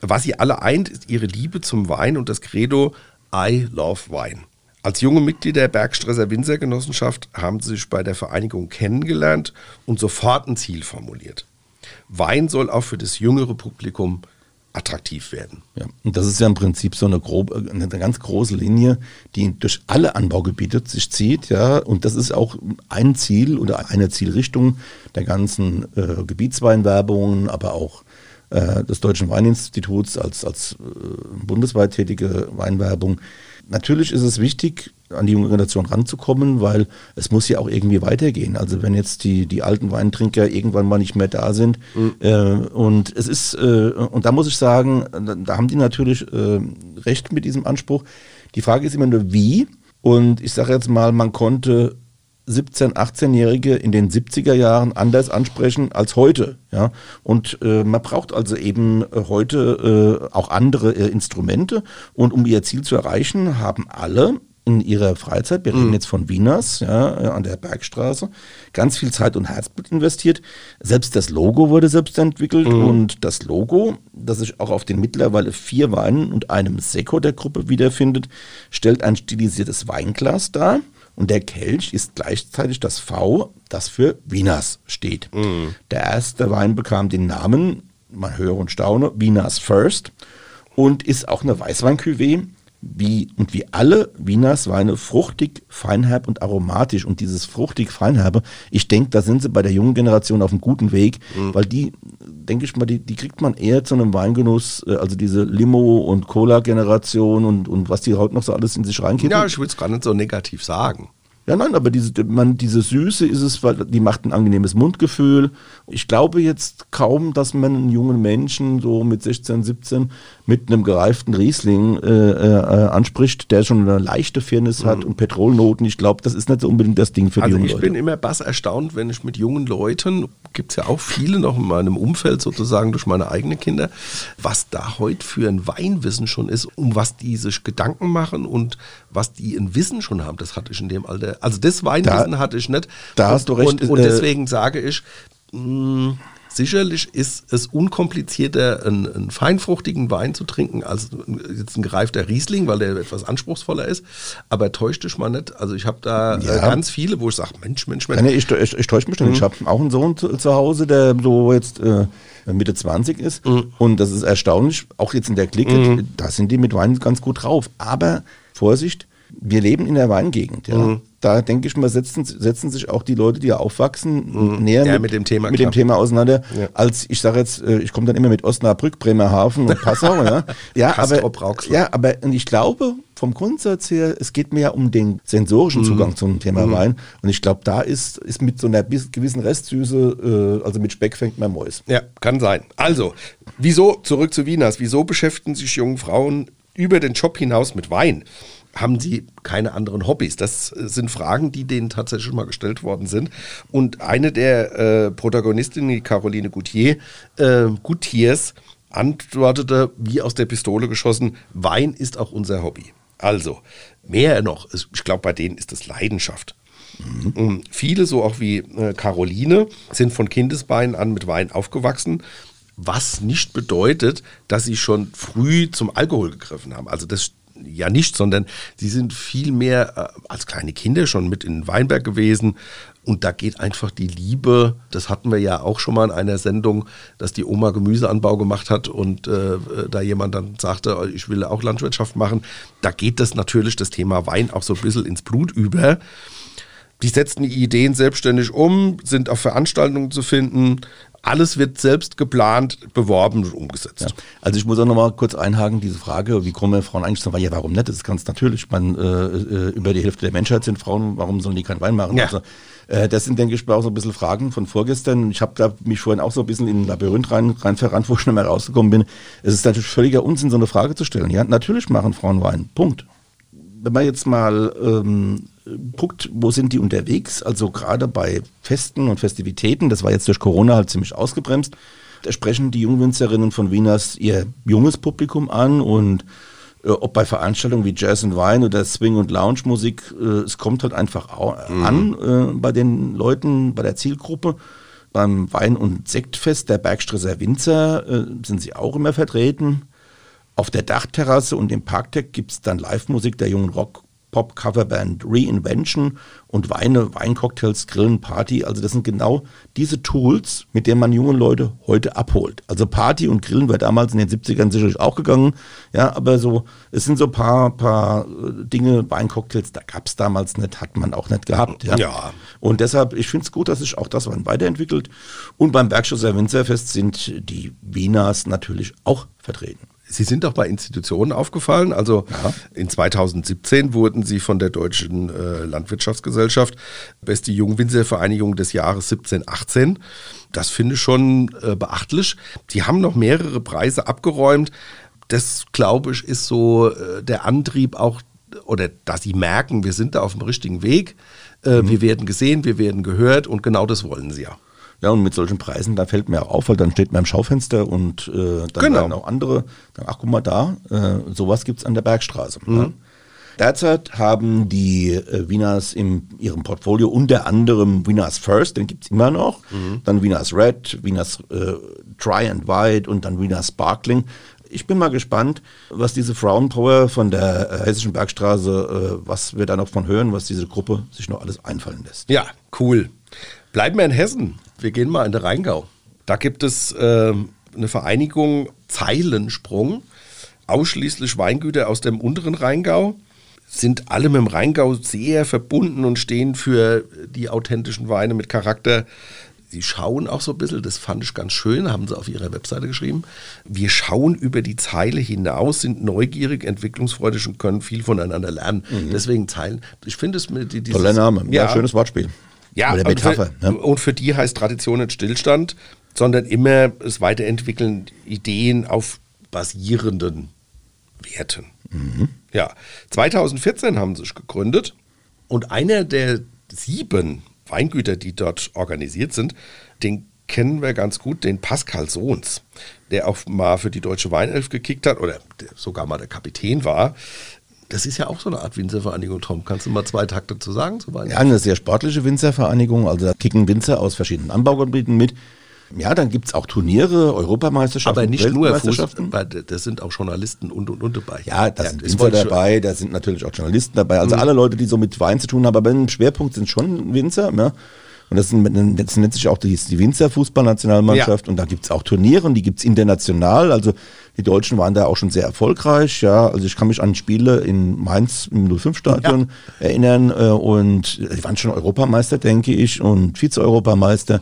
Was sie alle eint, ist ihre Liebe zum Wein und das Credo I love Wine. Als junge Mitglieder der Bergstresser Winzergenossenschaft haben sie sich bei der Vereinigung kennengelernt und sofort ein Ziel formuliert. Wein soll auch für das jüngere Publikum attraktiv werden. Ja, und das ist ja im Prinzip so eine, grob, eine ganz große Linie, die durch alle Anbaugebiete sich zieht, ja, und das ist auch ein Ziel oder eine Zielrichtung der ganzen äh, Gebietsweinwerbungen, aber auch äh, des Deutschen Weininstituts als, als äh, bundesweit tätige Weinwerbung, Natürlich ist es wichtig, an die junge Generation ranzukommen, weil es muss ja auch irgendwie weitergehen. Also wenn jetzt die, die alten Weintrinker irgendwann mal nicht mehr da sind mhm. äh, und es ist, äh, und da muss ich sagen, da, da haben die natürlich äh, recht mit diesem Anspruch. Die Frage ist immer nur, wie. Und ich sage jetzt mal, man konnte 17-, 18-Jährige in den 70er Jahren anders ansprechen als heute. Ja? Und äh, man braucht also eben äh, heute äh, auch andere äh, Instrumente. Und um ihr Ziel zu erreichen, haben alle in ihrer Freizeit, wir reden mhm. jetzt von Wieners, ja, an der Bergstraße, ganz viel Zeit und Herzblut investiert. Selbst das Logo wurde selbst entwickelt mhm. und das Logo, das sich auch auf den mittlerweile vier Weinen und einem Sekko der Gruppe wiederfindet, stellt ein stilisiertes Weinglas dar und der Kelch ist gleichzeitig das V, das für Wieners steht. Mhm. Der erste Wein bekam den Namen, man höre und staune, Wieners First und ist auch eine Weißwein-Cuvée, wie und wie alle Wieners Weine fruchtig, feinherb und aromatisch. Und dieses fruchtig, feinherbe, ich denke, da sind sie bei der jungen Generation auf einem guten Weg, mhm. weil die, denke ich mal, die, die kriegt man eher zu einem Weingenuss, äh, also diese Limo- und Cola-Generation und, und was die heute noch so alles in sich reinkippen. Ja, ich würde es gar nicht so negativ sagen. Ja, nein, aber diese, man, diese Süße ist es, weil die macht ein angenehmes Mundgefühl. Ich glaube jetzt kaum, dass man einen jungen Menschen so mit 16, 17 mit einem gereiften Riesling äh, äh, anspricht, der schon eine leichte Firnis mhm. hat und Petrolnoten. Ich glaube, das ist nicht so unbedingt das Ding für also die jungen Leute. Ich bin immer bass erstaunt, wenn ich mit jungen Leuten, gibt es ja auch viele noch in meinem Umfeld sozusagen durch meine eigenen Kinder, was da heute für ein Weinwissen schon ist, um was die sich Gedanken machen und was die ein Wissen schon haben. Das hatte ich in dem Alter also das Weinwissen da, hatte ich nicht. Da hast du recht. Und, und äh, deswegen sage ich, mh, hm, sicherlich ist es unkomplizierter, einen, einen, feinfruchtigen Wein zu trinken, als jetzt ein gereifter Riesling, weil der etwas anspruchsvoller ist. Aber täuscht dich mal nicht. Also ich habe da äh, ja. ganz viele, wo ich sage, Mensch, Mensch, Mensch. Nee, ich, ich, ich täusche mich nicht. Mhm. Ich habe auch einen Sohn zu, zu, Hause, der so jetzt äh, Mitte 20 ist. Mhm. Und das ist erstaunlich, auch jetzt in der Clique, mhm. da sind die mit Wein ganz gut drauf. Aber Vorsicht, wir leben in der Weingegend. Ja. Mhm. Da denke ich mal, setzen, setzen sich auch die Leute, die ja aufwachsen, mhm. näher ja, mit, mit, dem Thema, mit dem Thema auseinander, ja. als ich sage jetzt, äh, ich komme dann immer mit Osnabrück, Bremerhaven und Passau. ja, ja aber, ja, aber ich glaube, vom Grundsatz her, es geht mehr um den sensorischen mhm. Zugang mhm. zum Thema mhm. Wein. Und ich glaube, da ist, ist mit so einer gewissen Restsüße, äh, also mit Speck fängt man Mäus. Ja, kann sein. Also, wieso, zurück zu Wieners, wieso beschäftigen sich junge Frauen über den Job hinaus mit Wein? Haben sie keine anderen Hobbys? Das sind Fragen, die denen tatsächlich mal gestellt worden sind. Und eine der äh, Protagonistinnen, die Caroline Goutier, äh, Gutiers, antwortete wie aus der Pistole geschossen, Wein ist auch unser Hobby. Also, mehr noch, ich glaube, bei denen ist es Leidenschaft. Mhm. Viele, so auch wie äh, Caroline, sind von Kindesbeinen an mit Wein aufgewachsen was nicht bedeutet, dass sie schon früh zum Alkohol gegriffen haben. Also das ja nicht, sondern sie sind viel mehr äh, als kleine Kinder schon mit in Weinberg gewesen. Und da geht einfach die Liebe, das hatten wir ja auch schon mal in einer Sendung, dass die Oma Gemüseanbau gemacht hat und äh, da jemand dann sagte, ich will auch Landwirtschaft machen. Da geht das natürlich, das Thema Wein, auch so ein bisschen ins Blut über. Die setzen die Ideen selbstständig um, sind auf Veranstaltungen zu finden, alles wird selbst geplant, beworben und umgesetzt. Ja. Also ich muss auch noch mal kurz einhaken, diese Frage, wie kommen Frauen eigentlich zum Wein? Ja, warum nicht? Das ist ganz natürlich. Man, äh, äh, über die Hälfte der Menschheit sind Frauen, warum sollen die keinen Wein machen? Ja. Also, äh, das sind, denke ich, auch so ein bisschen Fragen von vorgestern. Ich habe da mich vorhin auch so ein bisschen in ein Labyrinth rein, rein verrannt, wo ich nicht mehr rausgekommen bin. Es ist natürlich völliger Unsinn, so eine Frage zu stellen. Ja, natürlich machen Frauen Wein. Punkt. Wenn man jetzt mal ähm, guckt, wo sind die unterwegs, also gerade bei Festen und Festivitäten, das war jetzt durch Corona halt ziemlich ausgebremst, da sprechen die Jungwinzerinnen von Wieners ihr junges Publikum an und äh, ob bei Veranstaltungen wie Jazz und Wein oder Swing und Lounge Musik, äh, es kommt halt einfach mhm. an äh, bei den Leuten, bei der Zielgruppe. Beim Wein- und Sektfest der Bergstresser Winzer äh, sind sie auch immer vertreten. Auf der Dachterrasse und im Parkdeck gibt es dann Live-Musik der jungen Rock- Pop-Coverband Reinvention und Weine, Weincocktails, Grillen, Party. Also das sind genau diese Tools, mit denen man junge Leute heute abholt. Also Party und Grillen war damals in den 70ern sicherlich auch gegangen. Ja, aber so, es sind so ein paar, paar äh, Dinge, Weincocktails, da gab es damals nicht, hat man auch nicht gehabt. Ja. ja. Und deshalb, ich finde es gut, dass sich auch das weiterentwickelt. Und beim Bergschusser Winzerfest sind die Wieners natürlich auch vertreten. Sie sind doch bei Institutionen aufgefallen. Also ja. in 2017 wurden Sie von der Deutschen äh, Landwirtschaftsgesellschaft beste Jungwinzervereinigung des Jahres 17-18. Das finde ich schon äh, beachtlich. Sie haben noch mehrere Preise abgeräumt. Das, glaube ich, ist so äh, der Antrieb auch, oder dass Sie merken, wir sind da auf dem richtigen Weg. Äh, mhm. Wir werden gesehen, wir werden gehört und genau das wollen Sie ja. Ja, und mit solchen Preisen, da fällt mir auch auf, weil dann steht man im Schaufenster und äh, dann genau. werden auch andere, dann, ach guck mal da, äh, sowas gibt es an der Bergstraße. Mhm. Ja. Derzeit haben die äh, Wieners in ihrem Portfolio unter anderem Wieners First, den gibt es immer noch, mhm. dann Wieners Red, Wieners äh, Dry and White und dann Wieners Sparkling. Ich bin mal gespannt, was diese Frauenpower von der äh, Hessischen Bergstraße, äh, was wir da noch von hören, was diese Gruppe sich noch alles einfallen lässt. Ja, cool. Bleiben wir in Hessen. Wir gehen mal in den Rheingau. Da gibt es äh, eine Vereinigung Zeilensprung, ausschließlich Weingüter aus dem unteren Rheingau. Sind alle mit dem Rheingau sehr verbunden und stehen für die authentischen Weine mit Charakter. Sie schauen auch so ein bisschen, das fand ich ganz schön, haben sie auf ihrer Webseite geschrieben. Wir schauen über die Zeile hinaus, sind neugierig, entwicklungsfreudig und können viel voneinander lernen. Mhm. Deswegen Zeilen. Ich finde es mit dieses, Toller Name, ja, ja, schönes Wortspiel. Ja, Oder Metapher. Und für, ne? und für die heißt Tradition nicht Stillstand, sondern immer das Weiterentwickeln Ideen auf basierenden Werten. Mhm. Ja, 2014 haben sie sich gegründet und einer der sieben Weingüter, die dort organisiert sind, den kennen wir ganz gut, den Pascal Sohns, der auch mal für die Deutsche Weinelf gekickt hat oder sogar mal der Kapitän war. Das ist ja auch so eine Art Winzervereinigung, Tom. Kannst du mal zwei Takte zu sagen? Zu ja, eine sehr sportliche Winzervereinigung. Also da kicken Winzer aus verschiedenen Anbaugebieten mit. Ja, dann gibt es auch Turniere, Europameisterschaften, Aber nicht nur Fußball, das sind auch Journalisten und und und dabei. Ja, da ja, sind Winzer dabei, da sind natürlich auch Journalisten dabei. Also mhm. alle Leute, die so mit Wein zu tun haben, aber im Schwerpunkt sind schon Winzer. Ja. Und das, sind, das nennt sich auch die, die Winzer Fußballnationalmannschaft. Ja. Und da gibt es auch Turniere und die gibt es international. Also die Deutschen waren da auch schon sehr erfolgreich. Ja, also ich kann mich an Spiele in Mainz im 05-Stadion ja. erinnern. Äh, und die waren schon Europameister, denke ich, und Vize-Europameister.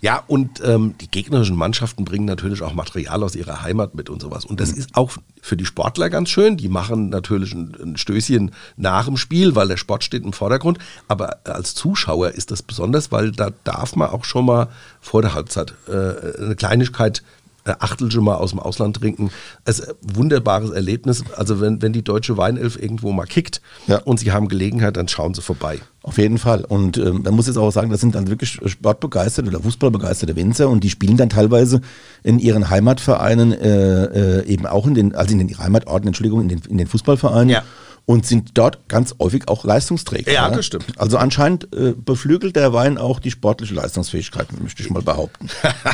Ja, und ähm, die gegnerischen Mannschaften bringen natürlich auch Material aus ihrer Heimat mit und sowas. Und das mhm. ist auch für die Sportler ganz schön. Die machen natürlich ein, ein, Stößchen nach dem Spiel, weil der Sport steht im Vordergrund. Aber als Zuschauer ist das besonders, weil da darf man auch schon mal vor der Halbzeit äh, eine Kleinigkeit Achtel schon mal aus dem Ausland trinken. Es ist ein wunderbares Erlebnis. Also wenn, wenn die deutsche Weinelf irgendwo mal kickt ja. und sie haben Gelegenheit, dann schauen sie vorbei. Auf jeden Fall. Und ähm, man muss jetzt auch sagen, das sind dann wirklich sportbegeisterte oder fußballbegeisterte Winzer und die spielen dann teilweise in ihren Heimatvereinen äh, äh, eben auch in den, also in den Heimatorten, Entschuldigung, in den, in den Fußballvereinen. Ja und sind dort ganz häufig auch Leistungsträger. Ja, das stimmt. Also anscheinend äh, beflügelt der Wein auch die sportliche Leistungsfähigkeit, möchte ich mal behaupten.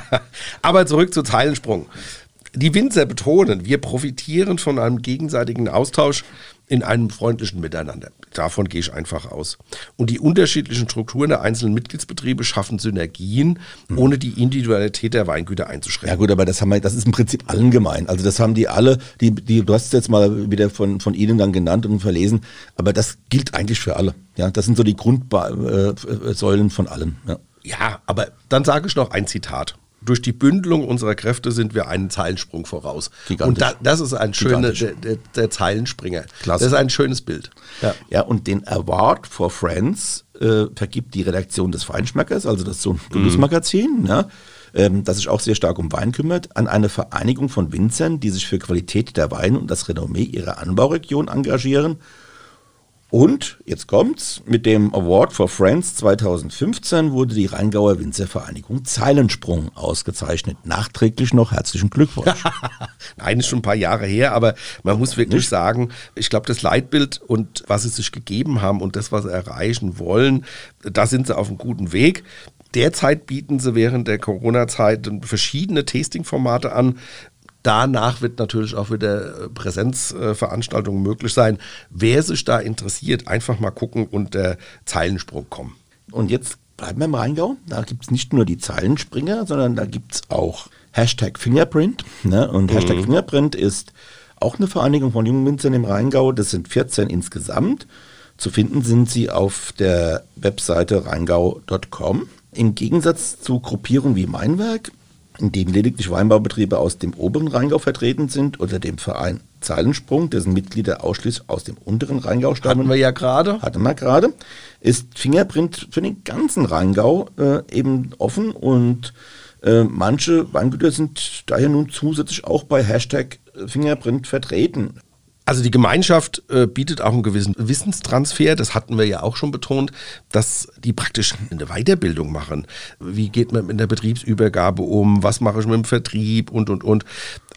Aber zurück zu Zeilensprung. Die Winzer betonen, wir profitieren von einem gegenseitigen Austausch in einem freundlichen Miteinander. Davon gehe ich einfach aus. Und die unterschiedlichen Strukturen der einzelnen Mitgliedsbetriebe schaffen Synergien, mhm. ohne die Individualität der Weingüter einzuschränken. Ja gut, aber das haben wir, das ist im Prinzip allen gemein. Also das haben die alle, die, die, du hast es jetzt mal wieder von, von Ihnen dann genannt und verlesen, aber das gilt eigentlich für alle. Ja, das sind so die Grundsäulen äh, von allem. Ja. ja, aber dann sage ich noch ein Zitat durch die Bündelung unserer Kräfte sind wir einen Zeilensprung voraus. Gigantisch. Und da, das ist ein schöner, der, der, der, Zeilenspringer. Klasse. Das ist ein schönes Bild. Ja, ja und den Award for Friends äh, vergibt die Redaktion des Feinschmeckers, also das ist so ein Genussmagazin, mhm. ja, ähm, das sich auch sehr stark um Wein kümmert, an eine Vereinigung von Winzern, die sich für Qualität der Weine und das Renommee ihrer Anbauregion engagieren Und jetzt kommt's, mit dem Award for Friends 2015 wurde die Rheingauer Winzervereinigung Zeilensprung ausgezeichnet. Nachträglich noch herzlichen Glückwunsch. Nein, ist schon ein paar Jahre her, aber man muss wirklich Nicht? sagen, ich glaube, das Leitbild und was sie sich gegeben haben und das, was sie erreichen wollen, da sind sie auf einem guten Weg. Derzeit bieten sie während der Corona-Zeit verschiedene Tasting-Formate an. Danach wird natürlich auch wieder äh, Präsenzveranstaltungen möglich sein. Wer sich da interessiert, einfach mal gucken und der Zeilensprung kommen. Und jetzt bleiben wir im Rheingau. Da gibt es nicht nur die Zeilenspringer, sondern da gibt es auch Hashtag Fingerprint. Ne? Und mhm. Hashtag Fingerprint ist auch eine Vereinigung von jungen Winzern im Rheingau. Das sind 14 insgesamt. Zu finden sind sie auf der Webseite rheingau.com. Im Gegensatz zu Gruppierungen wie Meinwerk in dem lediglich Weinbaubetriebe aus dem oberen Rheingau vertreten sind oder dem Verein Zeilensprung, dessen Mitglieder ausschließlich aus dem unteren Rheingau stammen. Hatten wir ja gerade. Hatten wir gerade. Ist Fingerprint für den ganzen Rheingau äh, eben offen und äh, manche Weingüter sind daher nun zusätzlich auch bei Hashtag Fingerprint vertreten. Also die Gemeinschaft äh, bietet auch einen gewissen Wissenstransfer, das hatten wir ja auch schon betont, dass die praktisch eine Weiterbildung machen. Wie geht man mit der Betriebsübergabe um, was mache ich mit dem Vertrieb und, und, und.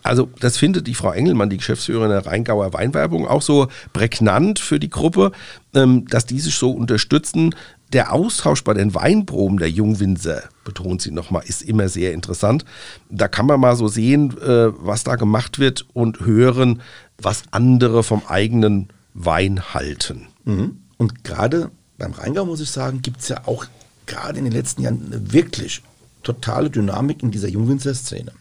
Also das findet die Frau Engelmann, die Geschäftsführerin der Rheingauer Weinwerbung, auch so prägnant für die Gruppe, ähm, dass die sich so unterstützen. Der Austausch bei den Weinproben der Jungwinzer, betont sie nochmal, ist immer sehr interessant. Da kann man mal so sehen, äh, was da gemacht wird und hören, was andere vom eigenen Wein halten. Mhm. Und gerade beim Rheingau, muss ich sagen, gibt es ja auch gerade in den letzten Jahren eine wirklich totale Dynamik in dieser Jungwinzer-Szene.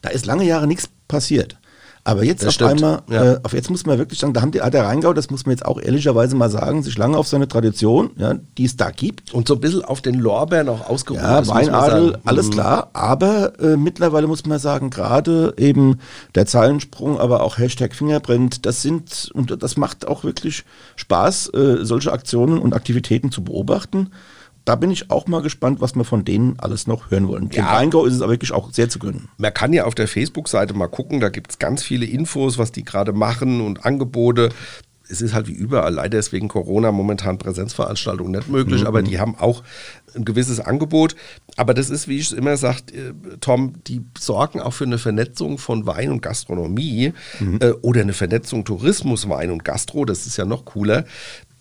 Da ist lange Jahre nichts passiert. Aber jetzt das auf stimmt. einmal, ja. äh, auf jetzt muss man wirklich sagen, da haben die, hat der Rheingau, das muss man jetzt auch ehrlicherweise mal sagen, sich lange auf seine Tradition, ja, die es da gibt. Und so ein bisschen auf den Lorbeeren auch ausgeruht. Ja, Weinadel, alles mhm. klar. Aber äh, mittlerweile muss man sagen, gerade eben der Zahlensprung, aber auch Hashtag Fingerprint, das sind, und das macht auch wirklich Spaß, äh, solche Aktionen und Aktivitäten zu beobachten da bin ich auch mal gespannt, was wir von denen alles noch hören wollen. Ja. Im Rheingau ist es aber wirklich auch sehr zu gönnen. Man kann ja auf der Facebook-Seite mal gucken, da gibt es ganz viele Infos, was die gerade machen und Angebote. Es ist halt wie überall, leider ist wegen Corona momentan Präsenzveranstaltungen nicht möglich, mhm. aber die haben auch ein gewisses Angebot. Aber das ist, wie ich es immer sage, äh, Tom, die sorgen auch für eine Vernetzung von Wein und Gastronomie mhm. äh, oder eine Vernetzung Tourismus, Wein und Gastro, das ist ja noch cooler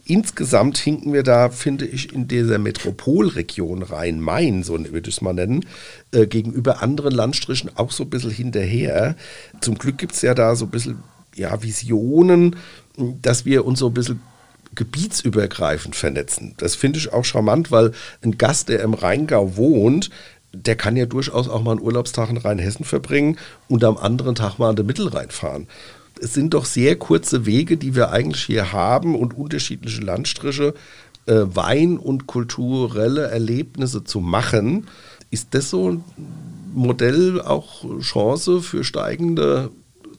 insgesamt hinken wir da, finde ich, in dieser Metropolregion Rhein-Main, so würde ich es mal nennen, äh, gegenüber anderen Landstrichen auch so ein bisschen hinterher. Zum Glück gibt es ja da so ein bisschen ja, Visionen, dass wir uns so ein bisschen gebietsübergreifend vernetzen. Das finde ich auch charmant, weil ein Gast, der im Rheingau wohnt, der kann ja durchaus auch mal einen Urlaubstag in Rheinhessen verbringen und am anderen Tag mal an den Mittelrhein fahren es sind doch sehr kurze Wege, die wir eigentlich hier haben und unterschiedliche Landstriche, äh, Wein und kulturelle Erlebnisse zu machen. Ist das so ein Modell auch Chance für steigende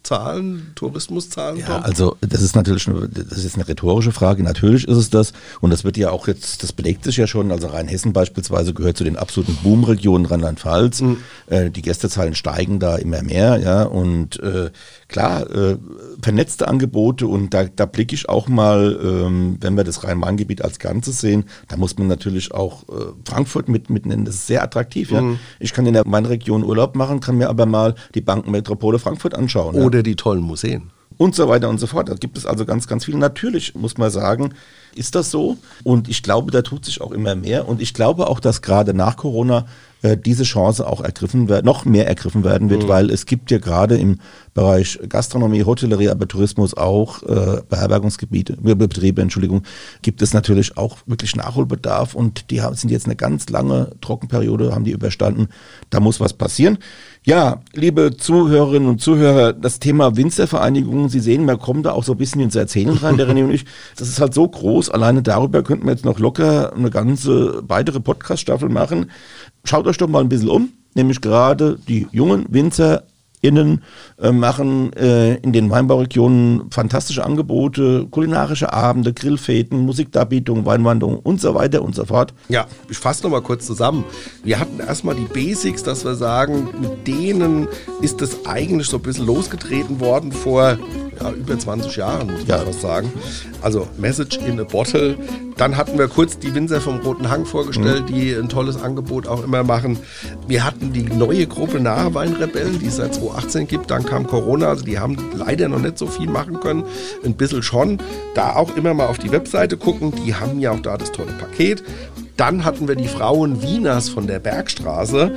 Zahlen, Tourismuszahlen? Ja, also das ist natürlich eine, das ist eine rhetorische Frage. Natürlich ist es das. Und das wird ja auch jetzt, das belegt sich ja schon. Also Rheinhessen beispielsweise gehört zu den absoluten Boomregionen Rheinland-Pfalz. Mhm. Äh, die Gästezahlen steigen da immer mehr, ja. Und äh, klar, äh, vernetzte Angebote und da, da blicke ich auch mal, ähm, wenn wir das Rhein-Main-Gebiet als Ganzes sehen, da muss man natürlich auch äh, Frankfurt mit, mitnehmen. Das ist sehr attraktiv. Mhm. Ja? Ich kann in der Main-Region Urlaub machen, kann mir aber mal die Bankenmetropole Frankfurt anschauen. Oder ja? die tollen Museen. Und so weiter und so fort. Da gibt es also ganz, ganz viel. Natürlich muss man sagen, ist das so. Und ich glaube, da tut sich auch immer mehr. Und ich glaube auch, dass gerade nach Corona äh, diese Chance auch ergriffen wird, noch mehr ergriffen werden wird, mhm. weil es gibt ja gerade im Bereich Gastronomie, Hotellerie, aber Tourismus auch, äh, Beherbergungsgebiete, Betriebe, Entschuldigung, gibt es natürlich auch wirklich Nachholbedarf und die haben, sind jetzt eine ganz lange Trockenperiode, haben die überstanden. Da muss was passieren. Ja, liebe Zuhörerinnen und Zuhörer, das Thema Winzervereinigung, Sie sehen, wir kommen da auch so ein bisschen ins Erzählen rein, der René und ich. Das ist halt so groß. Alleine darüber könnten wir jetzt noch locker eine ganze weitere Podcast-Staffel machen. Schaut euch doch mal ein bisschen um, nämlich gerade die jungen Winzer Innen äh, machen äh, in den Weinbauregionen fantastische Angebote, kulinarische Abende, Grillfäden, Musikdarbietungen, Weinwanderungen und so weiter und so fort. Ja, ich fasse nochmal kurz zusammen. Wir hatten erstmal die Basics, dass wir sagen, mit denen ist das eigentlich so ein bisschen losgetreten worden vor ja, über 20 Jahren, muss man ja. was sagen. Also Message in a Bottle. Dann hatten wir kurz die Winzer vom Roten Hang vorgestellt, mhm. die ein tolles Angebot auch immer machen. Wir hatten die neue Gruppe Naheweinrebellen, die es seit 2018 gibt. Dann kam Corona, also die haben leider noch nicht so viel machen können. Ein bisschen schon. Da auch immer mal auf die Webseite gucken. Die haben ja auch da das tolle Paket. Dann hatten wir die Frauen Wieners von der Bergstraße.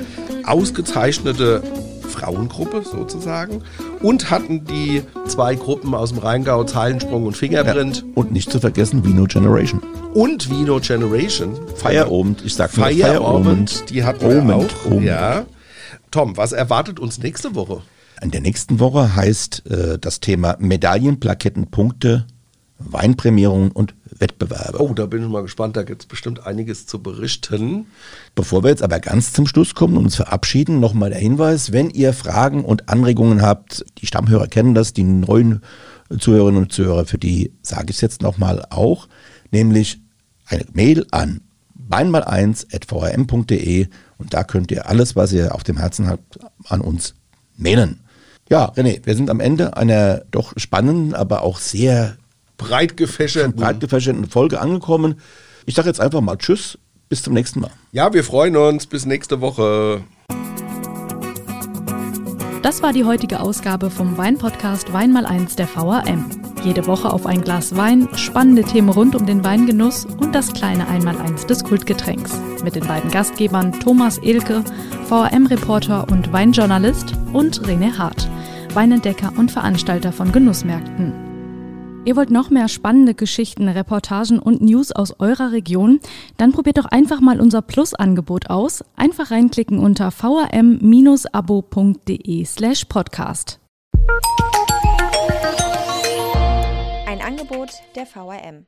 Ausgezeichnete Frauengruppe sozusagen und hatten die zwei Gruppen aus dem Rheingau, Zeilensprung und Fingerprint. Ja, und nicht zu vergessen Vino Generation. Und Vino Generation. Feierabend, ich sag mal Feierabend, die hatten wir auch. Abend. Ja. Tom, was erwartet uns nächste Woche? In der nächsten Woche heißt äh, das Thema Medaillen, Plaketten, Punkte, Weinprämierungen und Wettbewerbe. Oh, da bin ich mal gespannt, da gibt es bestimmt einiges zu berichten. Bevor wir jetzt aber ganz zum Schluss kommen und uns verabschieden, nochmal der Hinweis, wenn ihr Fragen und Anregungen habt, die Stammhörer kennen das, die neuen Zuhörerinnen und Zuhörer, für die sage ich es jetzt nochmal auch, nämlich eine Mail an weinmal1.vrm.de und da könnt ihr alles, was ihr auf dem Herzen habt, an uns mailen. Ja, René, wir sind am Ende einer doch spannenden, aber auch sehr breit gefächerten, breit gefächerten Folge angekommen. Ich sage jetzt einfach mal Tschüss, bis zum nächsten Mal. Ja, wir freuen uns. Bis nächste Woche. Das war die heutige Ausgabe vom Weinpodcast Wein mal eins der VAM. Jede Woche auf ein Glas Wein, spannende Themen rund um den Weingenuss und das kleine Einmaleins des Kultgetränks. Mit den beiden Gastgebern Thomas Elke, VAM-Reporter und Weinjournalist und René Hart, Weinentdecker und Veranstalter von Genussmärkten. Ihr wollt noch mehr spannende Geschichten, Reportagen und News aus eurer Region? Dann probiert doch einfach mal unser Plus-Angebot aus. Einfach reinklicken unter vam-abo.de slash podcast. Angebot der VRM.